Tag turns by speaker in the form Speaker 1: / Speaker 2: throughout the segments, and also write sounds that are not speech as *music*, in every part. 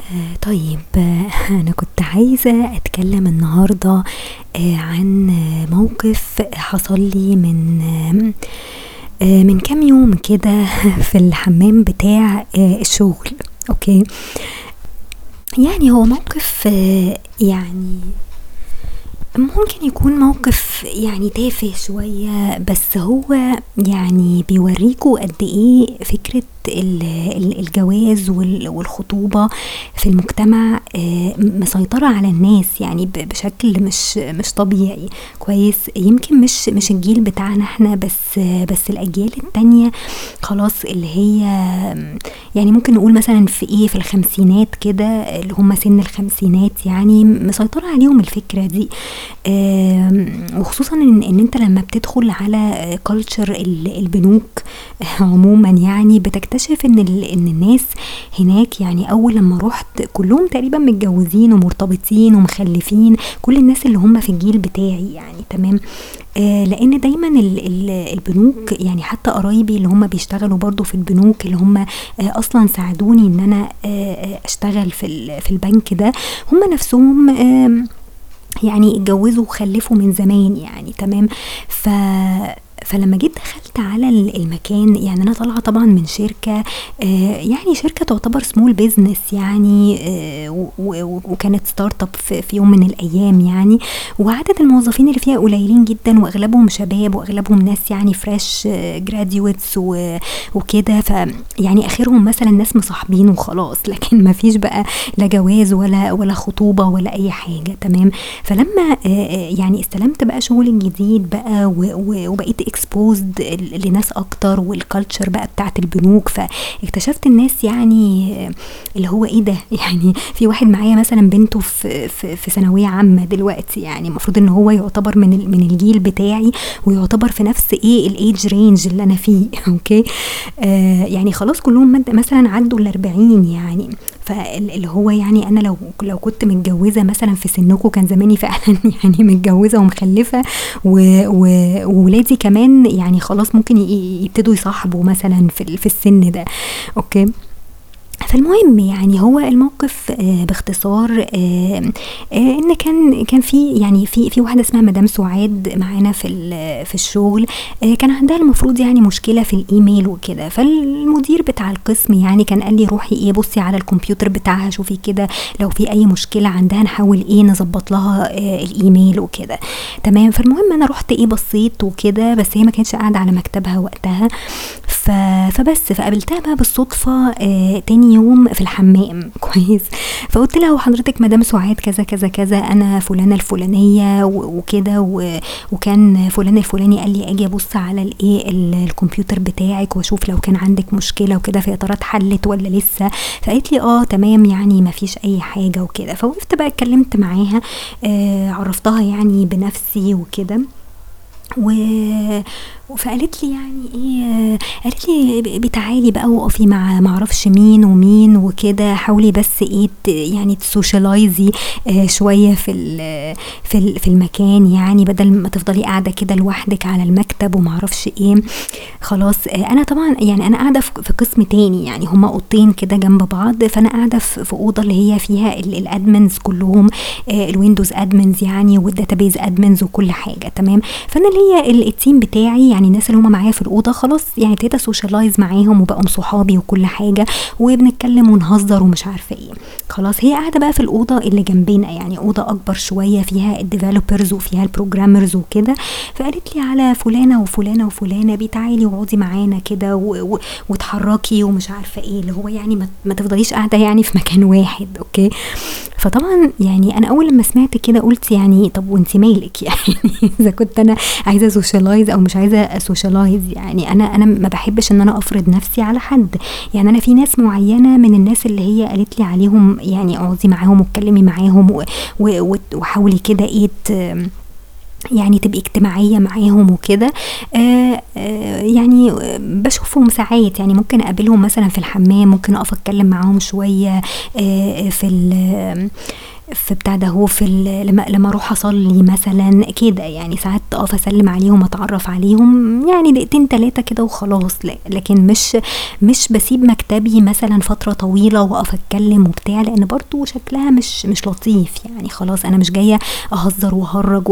Speaker 1: آه، طيب آه، *laughs* أنا كنت عايزة أتكلم النهاردة آه، عن موقف حصل لي من من كام يوم كده *laughs* في الحمام بتاع الشغل أوكي؟ يعني هو موقف يعني ممكن يكون موقف يعني تافه شوية بس هو يعني بيوريكوا قد إيه فكرة الجواز وال- والخطوبة في المجتمع آه، مسيطرة على الناس يعني بشكل مش مش طبيعي. كويس؟ يمكن مش مش الجيل بتاعنا إحنا بس بس الأجيال التانية خلاص اللي هي يعني ممكن نقول مثلا في إيه في الخمسينات كده اللي هم سن الخمسينات يعني مسيطرة عليهم الفكرة دي. وخصوصا ان, إن أنت لما بتدخل على كلتشر البنوك عموما يعني بتكتشف ان ان الناس هناك يعني اول لما رحت كلهم تقريبا متجوزين ومرتبطين ومخلفين كل الناس اللي هم في الجيل بتاعي يعني تمام؟ آه لأن دايما ال- ال- البنوك يعني حتى قرايبي اللي هم بيشتغلوا برضو في البنوك اللي هم آه أصلا ساعدوني إن أنا آه آه، أشتغل في في البنك ده هم نفسهم آم، يعني اتجوزوا وخلفوا من زمان يعني تمام؟ ف فلما جيت دخلت على ال- المكان يعني أنا طالعة طبعا من شركة آه يعني شركة تعتبر small business يعني آه وكانت startup في, يوم من الأيام يعني. وعدد الموظفين اللي فيها قليلين جدا وأغلبهم شباب وأغلبهم ناس يعني fresh graduates وكده. ف يعني آخرهم مثلا ناس مصاحبين وخلاص لكن ما فيش بقى لا جواز ولا ولا خطوبة ولا أي حاجة. تمام؟ فلما آه، آه، يعني استلمت بقى شغل جديد بقى وبقيت exposed لناس أكتر وال culture بقى بتاعت البنوك فاكتشفت الناس يعني اللي هو إيه ده؟ *laughs* يعني في واحد معايا مثلا بنته في في, في ثانوية عامة دلوقتي يعني المفروض إن هو يعتبر من من الجيل بتاعي ويعتبر في نفس إيه ال age range اللي أنا فيه *laughs* okay آه يعني خلاص كلهم مثلا عدوا ال 40 يعني. فاللي هو يعني أنا لو لو كنت متجوزة مثلا في سنكم كان زماني فعلا *laughs* يعني متجوزة ومخلفة وولادي كمان يعني خلاص ممكن يبتدوا يصاحبوا مثلا في السن ده. أوكي؟ فالمهم يعني هو الموقف آه باختصار آه آه إن كان كان في يعني في في واحدة اسمها مدام سعاد معانا في في الشغل كان عندها المفروض يعني مشكلة في الإيميل وكده. فالمدير بتاع القسم يعني كان قال لي روحي إيه بصي على الكمبيوتر بتاعها شوفي كده لو في أي مشكلة عندها نحاول إيه نظبط لها الإيميل وكده. تمام. فالمهم أنا رحت إيه بصيت وكده بس هي ما كانتش قاعدة على مكتبها وقتها. فبس فقابلتها بقى بالصدفة آه تاني يوم في الحمام. كويس. فقلت لها وحضرتك مدام سعاد كذا كذا كذا أنا فلانة الفلانية وكده. وكان فلان الفلاني قال لي أجي أبص على الايه ال- الكمبيوتر بتاعك وأشوف لو كان عندك مشكلة وكده فيا ترى اتحلت ولا لسه. فقالت لي آه تمام يعني ما فيش أي حاجة وكده. فوقفت بقى اتكلمت معاها آه عرفتها يعني بنفسي وكده. و... فقالت لي يعني إيه قالت لي بتعالي بقى وقفي مع معرفش مين ومين وكده حاولي بس إيه يعني تسوشيالايزي آه شوية في ال- في ال- في المكان يعني بدل ما تفضلي قاعدة كده لوحدك على المكتب ومعرفش إيه. خلاص آه أنا طبعا يعني أنا قاعدة في قسم تاني يعني هما أوضتين كده جنب بعض فأنا قاعدة في أوضة اللي هي فيها ال- ال admins كلهم آه ال Windows admins يعني وال database admins وكل حاجة تمام؟ فأنا ليا ال- ال team بتاعي يعني الناس اللي هم معايا في الأوضة خلاص يعني ابتديت أ socialize معاهم وبقوا صحابي وكل حاجة وبنتكلم ونهزر ومش عارفة إيه. خلاص هي قاعدة بقى في الأوضة اللي جنبنا يعني أوضة أكبر شوية فيها ال developers وفيها البروجرامرز وكده. فقالت لي على فلانة وفلانة وفلانة بتعالي واقعدي معانا كده واتحركي ومش عارفة إيه اللي هو يعني ما تفضليش قاعدة يعني في مكان واحد okay؟ فطبعا يعني أنا أول لما سمعت كده قلت يعني طب وانت مالك؟ *laughs* يعني إذا كنت أنا عايزة socialize أو مش عايزة أ socialize يعني أنا أنا ما بحبش إن أنا أفرض نفسي على حد. يعني أنا في ناس معينة من الناس اللي هي قالت لي عليهم يعني اقعدي معاهم واتكلمي معاهم وحاولي كده إيه يعني تبقي اجتماعية معاهم وكده آه آه يعني بشوفهم ساعات يعني ممكن أقابلهم مثلا في الحمام ممكن أقف أتكلم معاهم شوية آه في في بتاع ده هو في لما لما أروح أصلي مثلا كده يعني ساعات أقف أسلم عليهم اتعرف عليهم يعني دقيقتين تلاتة كده وخلاص لكن مش مش بسيب مكتبي مثلا فترة طويلة وأقف أتكلم وبتاع لأن برضو شكلها مش مش لطيف يعني خلاص أنا مش جاية أهزر وأهرج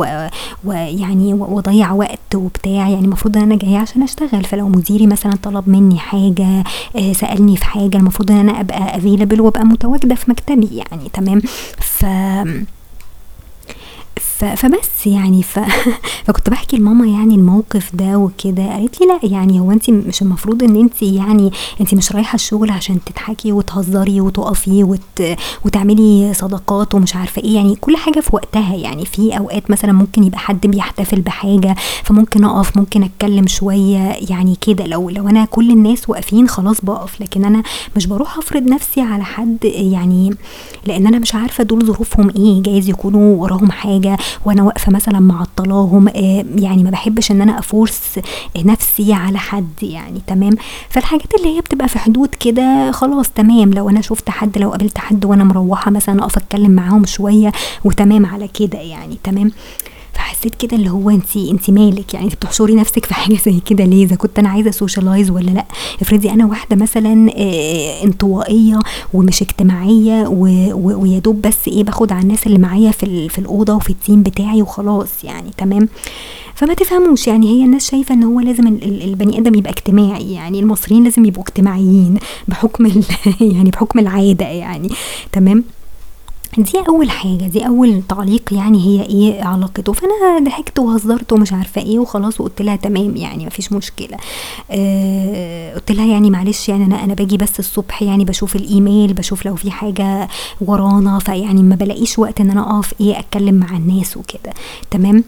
Speaker 1: ويعني وأضيع وقت وبتاع يعني المفروض إن أنا جاية عشان أشتغل فلو مديري مثلا طلب مني حاجة آه، سألني في حاجة المفروض إن أنا أبقى available وأبقى متواجدة في مكتبي يعني تمام؟ ف um, فبس يعني ف... *laughs* فكنت بحكي لماما يعني الموقف ده وكده. قالت لي لا يعني هو انت مش المفروض ان انت يعني انت مش رايحة الشغل عشان تضحكي وتهزري وتقفي وت... وتعملي صداقات ومش عارفة إيه. يعني كل حاجة في وقتها. يعني في أوقات مثلا ممكن يبقى حد بيحتفل بحاجة فممكن أقف ممكن أتكلم شوية يعني كده. لو لو أنا كل الناس واقفين خلاص بقف. لكن أنا مش بروح أفرض نفسي على حد يعني لأن أنا مش عارفة دول ظروفهم إيه. جايز يكونوا وراهم حاجة وأنا واقفة مثلا معطلاهم آه، يعني ما بحبش إن أنا أفورس نفسي على حد يعني تمام؟ فالحاجات اللي هي بتبقى في حدود كده خلاص تمام. لو أنا شفت حد لو قابلت حد وأنا مروحة مثلا أقف أتكلم معاهم شوية وتمام على كده يعني تمام؟ فحسيت كده اللي هو انت انت مالك؟ يعني بتحشري نفسك في حاجة زي كده ليه؟ إذا كنت أنا عايزة socialize ولا لأ؟ افرضي أنا واحدة مثلا آه، انطوائية ومش اجتماعية ويا دوب بس إيه باخد على الناس اللي معايا في في الأوضة وفي ال team بتاعي وخلاص يعني تمام؟ فما تفهموش يعني هي الناس شايفة إن هو لازم البني آدم يبقى اجتماعي يعني المصريين لازم يبقوا اجتماعيين بحكم *laughs* يعني بحكم العادة يعني تمام؟ دي أول حاجة دي أول تعليق يعني هي إيه علاقته. فأنا ضحكت وهزرت ومش عارفة إيه وخلاص وقلت لها تمام يعني مفيش مشكلة. آه قلت لها يعني معلش يعني أنا أنا باجي بس الصبح يعني بشوف الإيميل بشوف لو في حاجة ورانا فيعني ما بلاقيش وقت إن أنا أقف إيه أتكلم مع الناس وكده. تمام؟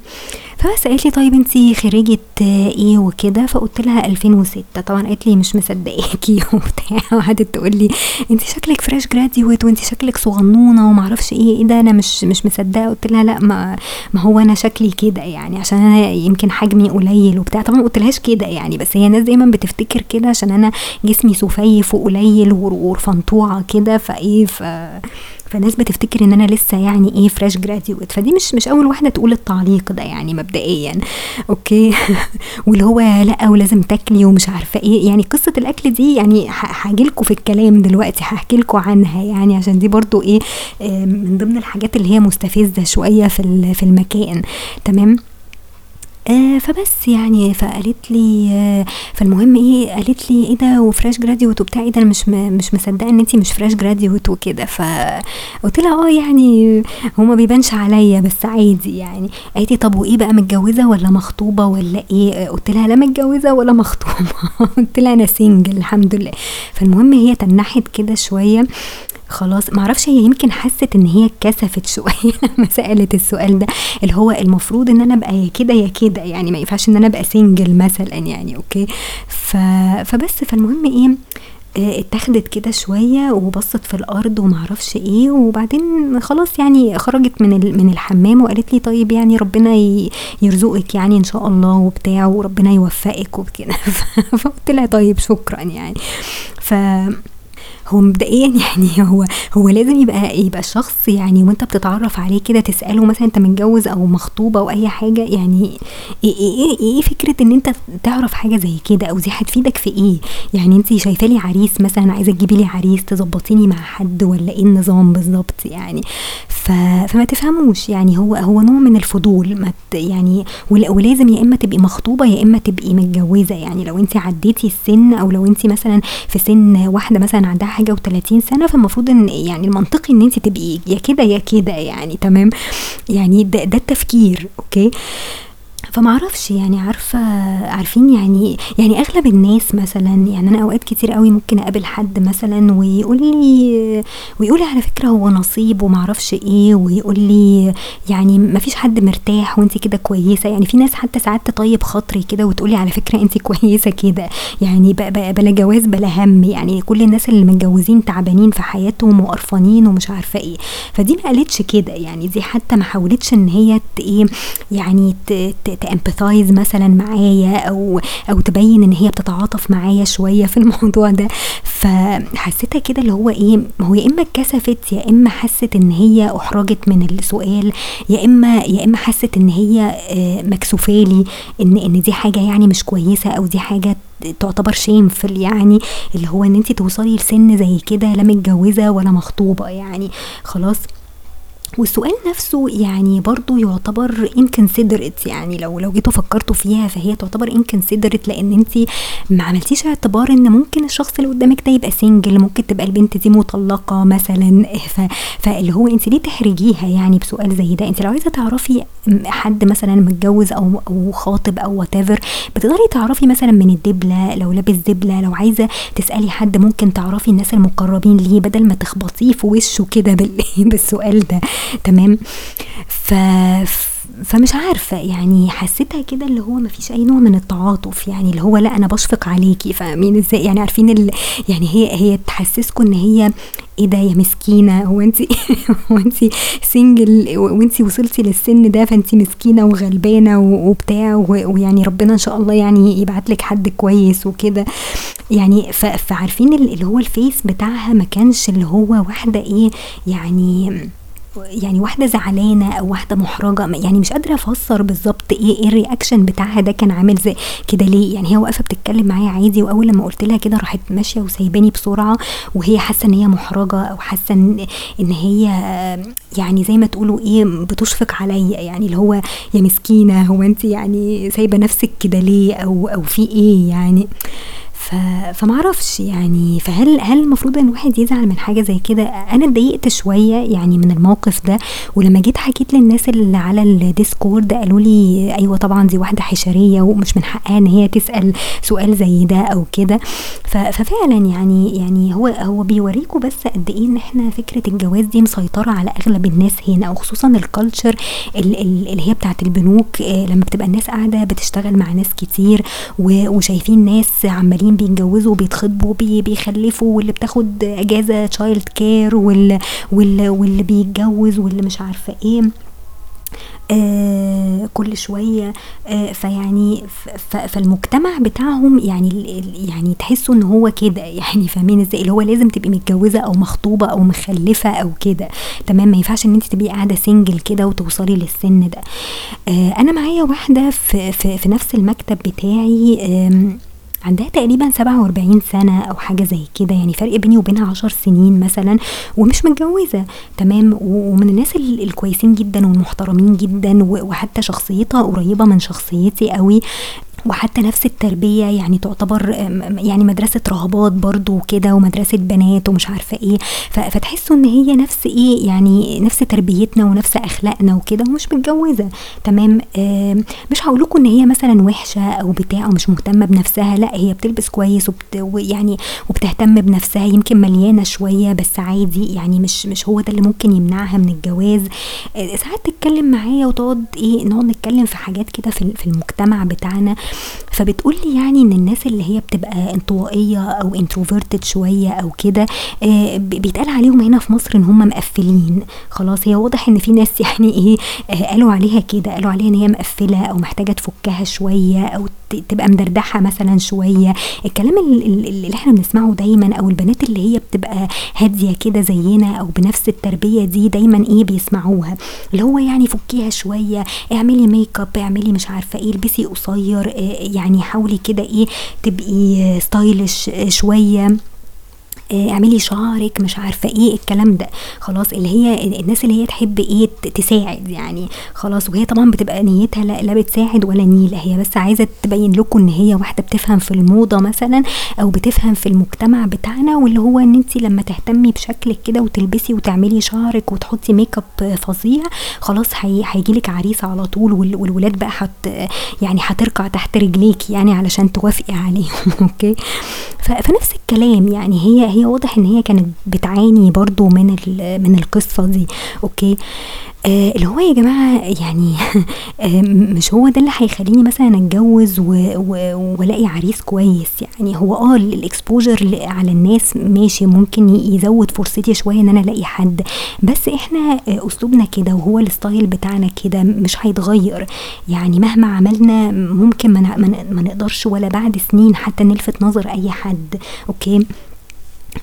Speaker 1: فبس قالت لي طيب انت خريجة إيه وكده؟ فقلت لها 2006 طبعا قالت لي مش مصدقاكي *laughs* وبتاع. وقعدت تقول لي انت شكلك fresh graduate وانت شكلك صغنونة وما أعرفش إيه إيه ده أنا مش مش مصدقة. قلت لها لأ ما ما هو أنا شكلي كده يعني عشان أنا يمكن حجمي قليل وبتاع. طبعا ما قلتلهاش كده يعني بس هي الناس دايما بتفتكر كده عشان أنا جسمي خفيف وقليل ورفنطوعة كده فإيه فالناس بتفتكر إن أنا لسه يعني إيه fresh graduate فدي مش مش أول واحدة تقول التعليق ده يعني مبدئيا. okay؟ *laughs* واللي هو لأ ولازم تاكلي ومش عارفة إيه. يعني قصة الأكل دي يعني هاجي لكم في الكلام دلوقتي هحكي لكم عنها يعني عشان دي برضو إيه من ضمن الحاجات اللي هي مستفزة شوية في في المكان. تمام؟ آه فبس يعني فقالت لي آه فالمهم إيه قالت لي إيه ده و fresh graduate وبتاع إيه ده أنا مش مش مصدقة إن أنتي مش fresh graduate وكده. فقلت لها آه يعني هو ما بيبانش عليا بس عادي يعني. قالت لي طب وإيه بقى متجوزة ولا مخطوبة ولا إيه؟ قلت لها لا متجوزة ولا مخطوبة. *laughs* قلت لها أنا single الحمد لله. فالمهم هي تنحت كده شوية. خلاص معرفش هي يمكن حست إن هي اتكسفت شوية *laughs* لما سألت السؤال ده اللي هو المفروض إن أنا أبقى يا كده يا كده يعني ما ينفعش إن أنا أبقى single مثلا يعني okay؟ ف... فبس فالمهم إيه آه، اتاخدت كده شوية وبصت في الأرض ومعرفش إيه وبعدين خلاص يعني خرجت من من الحمام وقالت لي طيب يعني ربنا يرزقك يعني إن شاء الله وبتاع وربنا يوفقك وكده *laughs* فقلت لها طيب شكرا يعني. ف هو مبدئيا *laughs* يعني هو هو لازم يبقى يبقى الشخص يعني وانت بتتعرف عليه كده تسأله مثلا انت متجوز أو مخطوبة أو أي حاجة يعني إيه إيه إيه, إيه فكرة إن انت تعرف حاجة زي كده أو دي هتفيدك في إيه؟ يعني انت شايفة لي عريس مثلا عايزة تجيبي لي عريس تظبطيني مع حد ولا إيه النظام بالظبط يعني؟ ف... فما تفهموش يعني هو هو نوع من الفضول ما يعني ولازم يا إما تبقي مخطوبة يا إما تبقي متجوزة يعني لو انت عديتي السن أو لو انت مثلا في سن واحدة مثلا عندها حاجة و30 سنة فالمفروض إن يعني المنطقي إن أنت تبقي يا كده يا كده يعني تمام؟ يعني ده, ده التفكير أوكي؟ فمعرفش يعني عارفة عارفين يعني يعني اغلب الناس مثلا يعني أنا أوقات كتير قوي ممكن أقابل حد مثلا ويقول لي ويقول لي على فكرة هو نصيب ومعرفش إيه ويقول لي يعني ما فيش حد مرتاح وانت كده كويسة. يعني في ناس حتى ساعات تطيب خاطري كده وتقولي على فكرة انت كويسة كده. يعني بلا جواز بلا هم. يعني كل الناس اللي متجوزين تعبانين في حياتهم وقرفانين ومش عارفة إيه. فدي ما قالتش كده. يعني دي حتى ما حاولتش إن هي إيه يعني تأمبثايز مثلا معايا أو أو تبين إن هي بتتعاطف معايا شوية في *laughs* الموضوع ده. فحسيتها كده اللي هو إيه هو يا إما اتكسفت يا إما حست إن هي أحرجت من السؤال يا اما يا إما حست إن هي آه، مكسوفالي ان إن دي حاجة يعني مش كويسة أو دي حاجة تعتبر شيمفل يعني. اللي هو إن انت توصلي لسن زي كده لا متجوزة ولا مخطوبة يعني. خلاص. والسؤال نفسه يعني برضو يعتبر inconsiderate يعني لو لو جيتوا فكرتوا فيها فهي تعتبر inconsiderate لأن انت ما عملتيش اعتبار إن ممكن الشخص اللي قدامك ده يبقى single ممكن تبقى البنت دي مطلقة مثلا ف فاللي هو انت ليه تحرجيها يعني بسؤال زي ده؟ انت لو عايزة تعرفي حد مثلا متجوز أو أو خاطب أو what بتقدري تعرفي مثلا من الدبلة لو لابس دبلة لو عايزة تسألي حد ممكن تعرفي الناس المقربين ليه بدل ما تخبطيه في وشه كده *laughs* بالسؤال ده. تمام؟ ف فمش عارفة يعني حسيتها كده اللي هو ما فيش أي نوع من التعاطف يعني اللي هو لأ أنا بشفق عليكي فاهمين إزاي؟ يعني عارفين ال... يعني هي هي تحسسكم إن هي إيه ده يا مسكينة هو أنت *laughs* هو أنت single وأنت وصلتي للسن ده فأنت مسكينة وغلبانة وبتاع ويعني ربنا إن شاء الله يعني يبعت لك حد كويس وكده. يعني فعارفين اللي هو ال face بتاعها ما كانش اللي هو واحدة إيه يعني يعني واحدة زعلانة أو واحدة محرجة يعني مش قادرة أفسر بالظبط إيه إيه ال reaction بتاعها ده كان عامل زي كده ليه. يعني هي واقفة بتتكلم معايا عادي وأول لما قلت لها كده راحت ماشية وسايباني بسرعة وهي حاسة إن هي محرجة أو حاسة إن هي يعني زي ما تقولوا إيه بتشفق عليا. يعني اللي هو يا مسكينة هو انت يعني سايبة نفسك كده ليه؟ أو أو في إيه يعني؟ ف... فمعرفش يعني فهل هل المفروض إن الواحد يزعل من حاجة زي كده؟ أنا اتضايقت شوية يعني من الموقف ده ولما جيت حكيت للناس اللي على الديسكورد قالوا لي أيوه طبعا دي واحدة حشرية ومش من حقها إن هي تسأل سؤال زي ده أو كده. ففعلا يعني يعني هو هو بيوريكوا بس قد إيه إن إحنا فكرة الجواز دي مسيطرة على أغلب الناس هنا وخصوصا ال culture اللي هي بتاعت البنوك آه، لما بتبقى الناس قاعدة بتشتغل مع ناس كتير وشايفين ناس عمالين بيتجوزوا وبيتخطبوا بيخلفوا واللي بتاخد اجازة child care واللي, واللي بيتجوز واللي مش عارفة إيه. آه كل شوية. آه فيعني فالمجتمع بتاعهم يعني يعني تحسوا ان هو كده. يعني فاهمين إزاي؟ اللي هو لازم تبقي متجوزة أو مخطوبة أو مخلفة أو كده. تمام؟ ما ينفعش ان انت تبقي قاعدة سنجل كده وتوصلي للسن ده. آه أنا معايا واحدة في, في, في نفس المكتب بتاعي. آه عندها تقريبا سبعة وأربعين سنة أو حاجة زي كده يعني فرق بيني وبينها عشر سنين مثلا ومش متجوزة. تمام؟ ومن الناس الكويسين جدا والمحترمين جدا وحتى شخصيتها قريبة من شخصيتي قوي. وحتى نفس التربية يعني تعتبر يعني مدرسة رهبات برضو وكده ومدرسة بنات ومش عارفة إيه. فتحسوا ان هي نفس إيه يعني نفس تربيتنا ونفس أخلاقنا وكده ومش متجوزة. تمام؟ مش هقولكوا ان هي مثلا وحشة أو بتاع أو مش مهتمة بنفسها لا هي بتلبس كويس وبت ويعني وبتهتم بنفسها يمكن مليانة شوية بس عادي يعني مش مش هو ده اللي ممكن يمنعها من الجواز. آه، ساعات تتكلم معايا وتقعد إيه نقعد نتكلم في حاجات كده في المجتمع بتاعنا فبتقول لي يعني إن الناس اللي هي بتبقى انطوائية أو انتروفيرتد شوية أو كده آه بيتقال عليهم هنا في مصر إن هم مقفلين. خلاص هي واضح إن في ناس *laughs* يعني إيه آه قالوا عليها كده قالوا عليها إن هي مقفلة أو محتاجة تفكها شوية أو تبقى مدردحة مثلا شوية. الكلام اللي إحنا بنسمعه دايما أو البنات اللي هي بتبقى هادية كده زينا أو بنفس التربية دي دايما إيه بيسمعوها. اللي هو يعني فكيها شوية اعملي ميك اب اعملي مش عارفة إيه البسي قصير يعني حاولي كده إيه تبقي stylish شوية. اعملي شعرك مش عارفة إيه الكلام ده. خلاص اللي هي الناس اللي هي تحب إيه تساعد يعني. خلاص وهي طبعا بتبقى نيتها لا, لا بتساعد ولا نيلة. هي بس عايزة تبين لكم ان هي واحدة بتفهم في الموضة مثلا أو بتفهم في المجتمع بتاعنا واللي هو ان انت لما تهتمي بشكلك كده وتلبسي وتعملي شعرك وتحطي ميك اب فظيع خلاص هيجي لك عريس على طول والولاد بقى حت يعني هتركع تحت رجليك يعني علشان توافقي عليهم. *laughs* okay؟ فنفس الكلام يعني. هي هي هي واضح إن هي كانت بتعاني برضو من من القصة دي. okay. آه اللي هو يا جماعة يعني *laughs* آه مش هو ده اللي هيخليني مثلا أتجوز وألاقي عريس كويس؟ يعني هو آه ال exposure على الناس ماشي ممكن يزود فرصتي شوية إن أنا ألاقي حد. بس إحنا آه أسلوبنا كده وهو ال style بتاعنا كده مش هيتغير. يعني مهما عملنا ممكن ما نقدرش ولا بعد سنين حتى نلفت نظر أي حد. okay.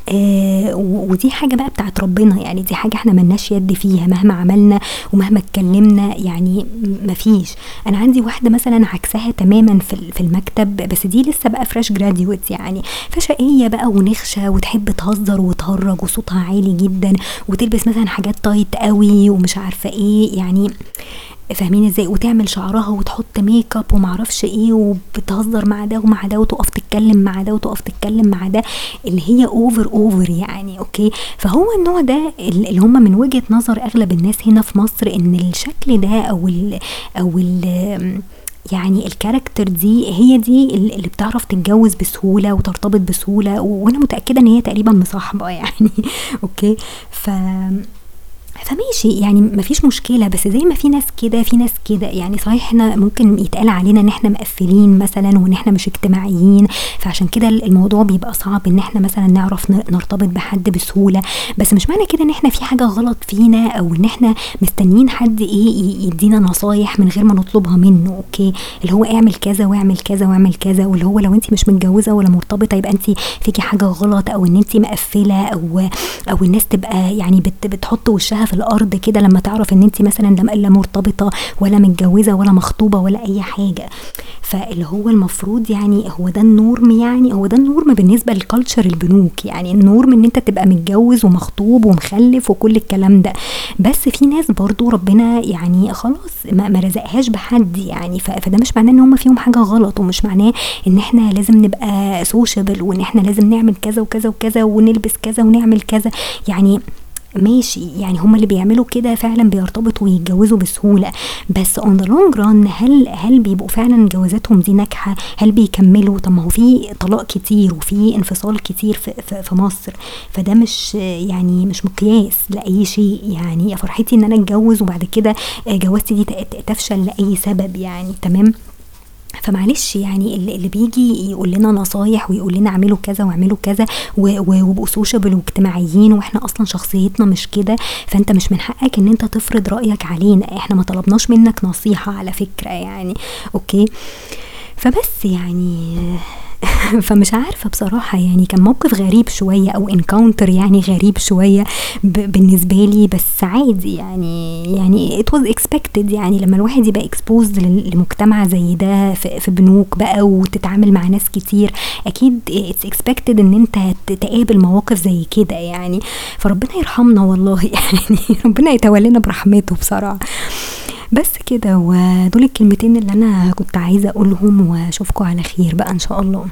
Speaker 1: آه ودي حاجة بقى بتاعت ربنا يعني دي حاجة إحنا ملناش يد فيها مهما عملنا ومهما اتكلمنا يعني مفيش. أنا عندي واحدة مثلا عكسها تماما في, في المكتب بس دي لسه بقى fresh graduate يعني. فشقية بقى ونغشة وتحب تهزر وتهرج وصوتها عالي جدا وتلبس مثلا حاجات tight قوي ومش عارفة إيه يعني فاهمين إزاي؟ وتعمل شعرها وتحط ميك اب ومعرفش إيه وبتهزر مع ده ومع ده وتقف تتكلم مع ده وتقف تتكلم مع ده اللي هي over over يعني okay فهو النوع ده اللي هم من وجهة نظر أغلب الناس هنا في مصر إن الشكل ده أو ال أو ال يعني ال character دي هي دي اللي بتعرف تتجوز بسهولة وترتبط بسهولة وأنا متأكدة إن هي تقريبا مصاحبة يعني *laughs* okay ف فماشي يعني مفيش مشكلة بس زي ما في ناس كده في ناس كده يعني صحيح إحنا ممكن يتقال علينا إن إحنا مقفلين مثلا وإن إحنا مش اجتماعيين فعشان كده الموضوع بيبقى صعب إن إحنا مثلا نعرف نرتبط بحد بسهولة. بس مش معنى كده إن إحنا في حاجة غلط فينا أو إن إحنا مستنيين حد إيه يدينا نصايح من غير ما نطلبها منه أوكي؟ اللي هو اعمل كذا واعمل كذا واعمل كذا واللي هو لو انت مش متجوزة ولا مرتبطة يبقى انت فيكي حاجة غلط أو إن انت مقفلة أو أو الناس تبقى يعني بت بتحط وشها في الأرض كده لما تعرف إن انت مثلا لا مرتبطة ولا متجوزة ولا مخطوبة ولا أي حاجة. فاللي هو المفروض يعني هو ده ال norm يعني هو ده ال norm بالنسبة لل culture البنوك يعني ال norm إن أنت تبقى متجوز ومخطوب ومخلف وكل الكلام ده. بس في ناس برضو ربنا يعني خلاص ما, ما رزقهاش بحد يعني فده مش معناه إن هم فيهم حاجة غلط ومش معناه إن إحنا لازم نبقى sociable وإن إحنا لازم نعمل كذا وكذا وكذا ونلبس كذا ونعمل كذا. يعني ماشي. يعني هما اللي بيعملوا كده فعلا بيرتبطوا ويتجوزوا بسهولة. بس on the long run هل هل بيبقوا فعلا جوازاتهم دي ناجحة؟ هل بيكملوا؟ طب ما هو في طلاق كتير وفي انفصال كتير في, في, في مصر. فده مش يعني مش مقياس لأي شيء. يعني يا فرحتي إن أنا أتجوز وبعد كده جوازتي دي تفشل لأي سبب يعني. تمام؟ فمعلش يعني اللي, بيجي يقول لنا نصايح ويقول لنا اعملوا كذا واعملوا كذا وابقوا sociable واجتماعيين وإحنا أصلا شخصيتنا مش كده فانت مش من حقك ان انت تفرض رأيك علينا. إحنا ما طلبناش منك نصيحة على فكرة يعني. okay؟ فبس يعني *laughs* فمش عارفة بصراحة يعني كان موقف غريب شوية أو encounter يعني غريب شوية بالنسبة لي بس عادي يعني يعني it was expected يعني لما الواحد يبقى exposed لمجتمع زي ده في, بنوك بقى وتتعامل مع ناس كتير أكيد it's expected إن أنت تقابل مواقف زي كده يعني. فربنا يرحمنا والله *laughs* يعني ربنا يتولينا برحمته بصراحة. بس كده ودول الكلمتين اللي أنا كنت عايزة أقولهم واشوفكم على خير بقى إن شاء الله.